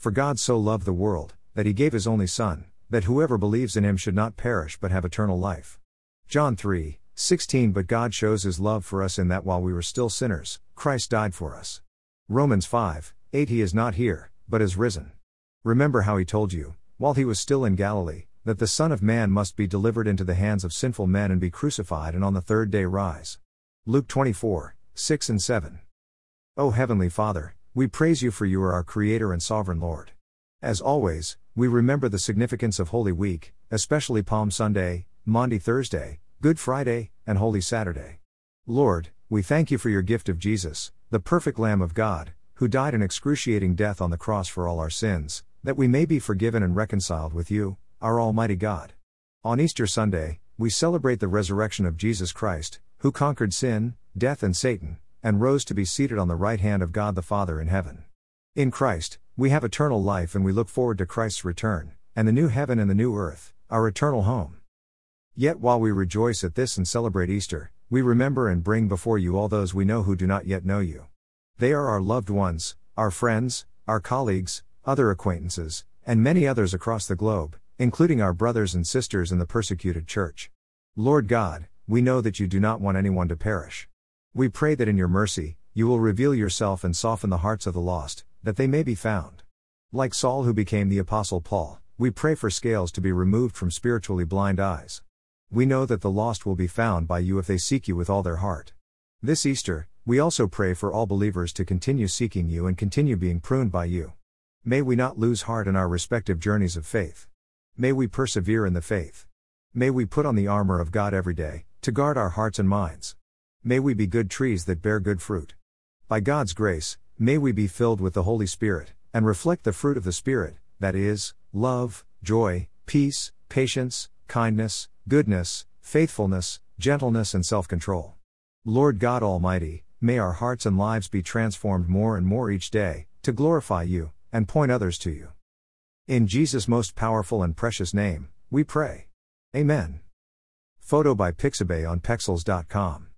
For God so loved the world, that he gave his only Son, that whoever believes in him should not perish but have eternal life. John 3, 16 But God shows his love for us in that while we were still sinners, Christ died for us. Romans 5, 8 He is not here, but is risen. Remember how he told you, while he was still in Galilee, that the Son of Man must be delivered into the hands of sinful men and be crucified and on the third day rise. Luke 24, 6 and 7. O Heavenly Father, we praise you for you are our Creator and Sovereign Lord. As always, we remember the significance of Holy Week, especially Palm Sunday, Maundy Thursday, Good Friday, and Holy Saturday. Lord, we thank you for your gift of Jesus, the perfect Lamb of God, who died an excruciating death on the cross for all our sins, that we may be forgiven and reconciled with you, our Almighty God. On Easter Sunday, we celebrate the resurrection of Jesus Christ, who conquered sin, death, and Satan, and rose to be seated on the right hand of God the Father in heaven. In Christ, we have eternal life and we look forward to Christ's return, and the new heaven and the new earth, our eternal home. Yet while we rejoice at this and celebrate Easter, we remember and bring before you all those we know who do not yet know you. They are our loved ones, our friends, our colleagues, other acquaintances, and many others across the globe, including our brothers and sisters in the persecuted church. Lord God, we know that you do not want anyone to perish. We pray that in your mercy, you will reveal yourself and soften the hearts of the lost, that they may be found. Like Saul, who became the Apostle Paul, we pray for scales to be removed from spiritually blind eyes. We know that the lost will be found by you if they seek you with all their heart. This Easter, we also pray for all believers to continue seeking you and continue being pruned by you. May we not lose heart in our respective journeys of faith. May we persevere in the faith. May we put on the armor of God every day, to guard our hearts and minds. May we be good trees that bear good fruit. By God's grace, may we be filled with the Holy Spirit, and reflect the fruit of the Spirit, that is, love, joy, peace, patience, kindness, goodness, faithfulness, gentleness, and self control. Lord God Almighty, may our hearts and lives be transformed more and more each day, to glorify you, and point others to you. In Jesus' most powerful and precious name, we pray. Amen. Photo by Pixabay on Pexels.com.